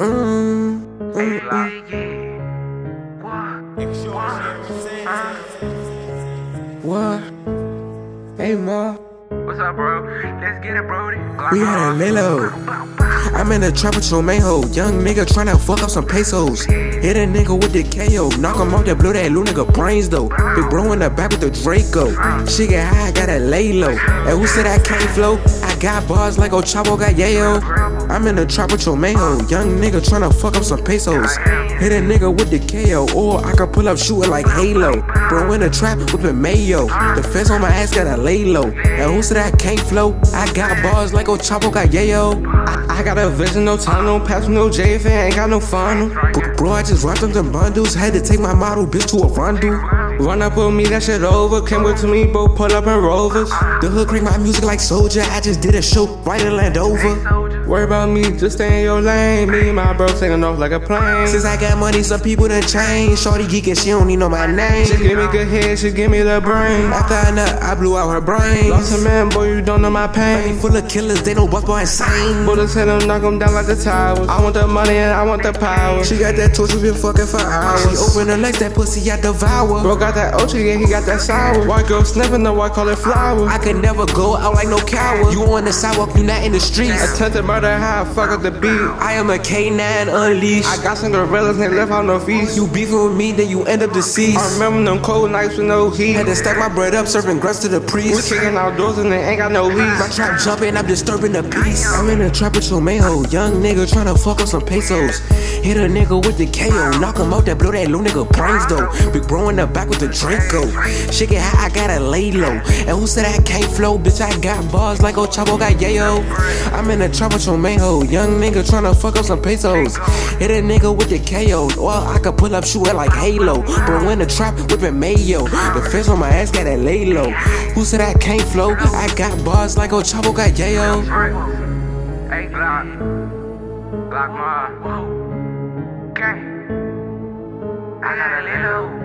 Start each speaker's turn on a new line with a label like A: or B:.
A: Mm, mm. What? Hey, Ma.
B: What's up, bro? Let's get it, Brody.
A: We had a Lilo. I'm in the trap with your main hoe. Young nigga tryna fuck up some pesos. Hit a nigga with the KO. Knock him off that blow that little nigga brains though. Big bro in the back with the Draco. She get high, I gotta lay low. And who said I can't flow? I got bars like Ochavo got yayo. I'm in the trap with your main hoe. Young nigga tryna fuck up some pesos. Hit a nigga with the KO. Or I could pull up shooting like Halo. Bro in the trap whipping mayo. The fence on my ass gotta lay low. And who said I can't flow? I got bars like Ochavo got yayo. I, I got a vision, no time, no pass, no J if ain't got no funnel. Bro, I just rocked them them bundles. Had to take my model bitch to a rondo. Run up on me, that shit over. Came with to me, both pull up in rovers. The hood crank my music like soldier. I just did a show right in Landover. Worry about me, just stay in your lane. Me and my bro taking off like a plane. Since I got money, some people done changed. Shorty geeking, she don't need know my name. She give me good head, she give me the brain. After I nut, I blew out her brain. Lost a man, boy, you don't know my pain. Full of killers, they know what's boy insane. Bullets hit them, knock them down like the towers. I want the money and I want the power. She got that torch, we been fucking for hours. She open her legs, that pussy I devour. Bro got that Ochi, yeah, he got that sour. White girl sniffing the white, call it flower. I could never go out like no coward. You on the sidewalk, you not in the streets. Attempted murder, how I fuck up the beat. I am a K9 unleashed. I got some gorillas, they left out no feast. You beefing with me, then you end up deceased. I remember them cold nights with no heat. Had to stack my bread up, serving grunts to the priest. We're kicking outdoors and they ain't got no weed. My trap jumping, I'm disturbing the peace. I'm in a trap with mayo. Young nigga tryna fuck up some pesos. Hit a nigga with the KO. Knock him out that blow that little nigga brains though. Big bro in the back with the Draco. Shit get high, I gotta lay low. And who said I can't flow? Bitch, I got bars like Ochavo got yayo. I'm in a trap with your mayo. Young nigga tryna fuck up some pesos. Hit a nigga with the KO. Or I could pull up shooting like Halo. Bro in the trap whipping mayo. The fence on my ass gotta lay low. Who said I can't flow? I got bars like Ochavo got yayo.
B: Okay. I got a little.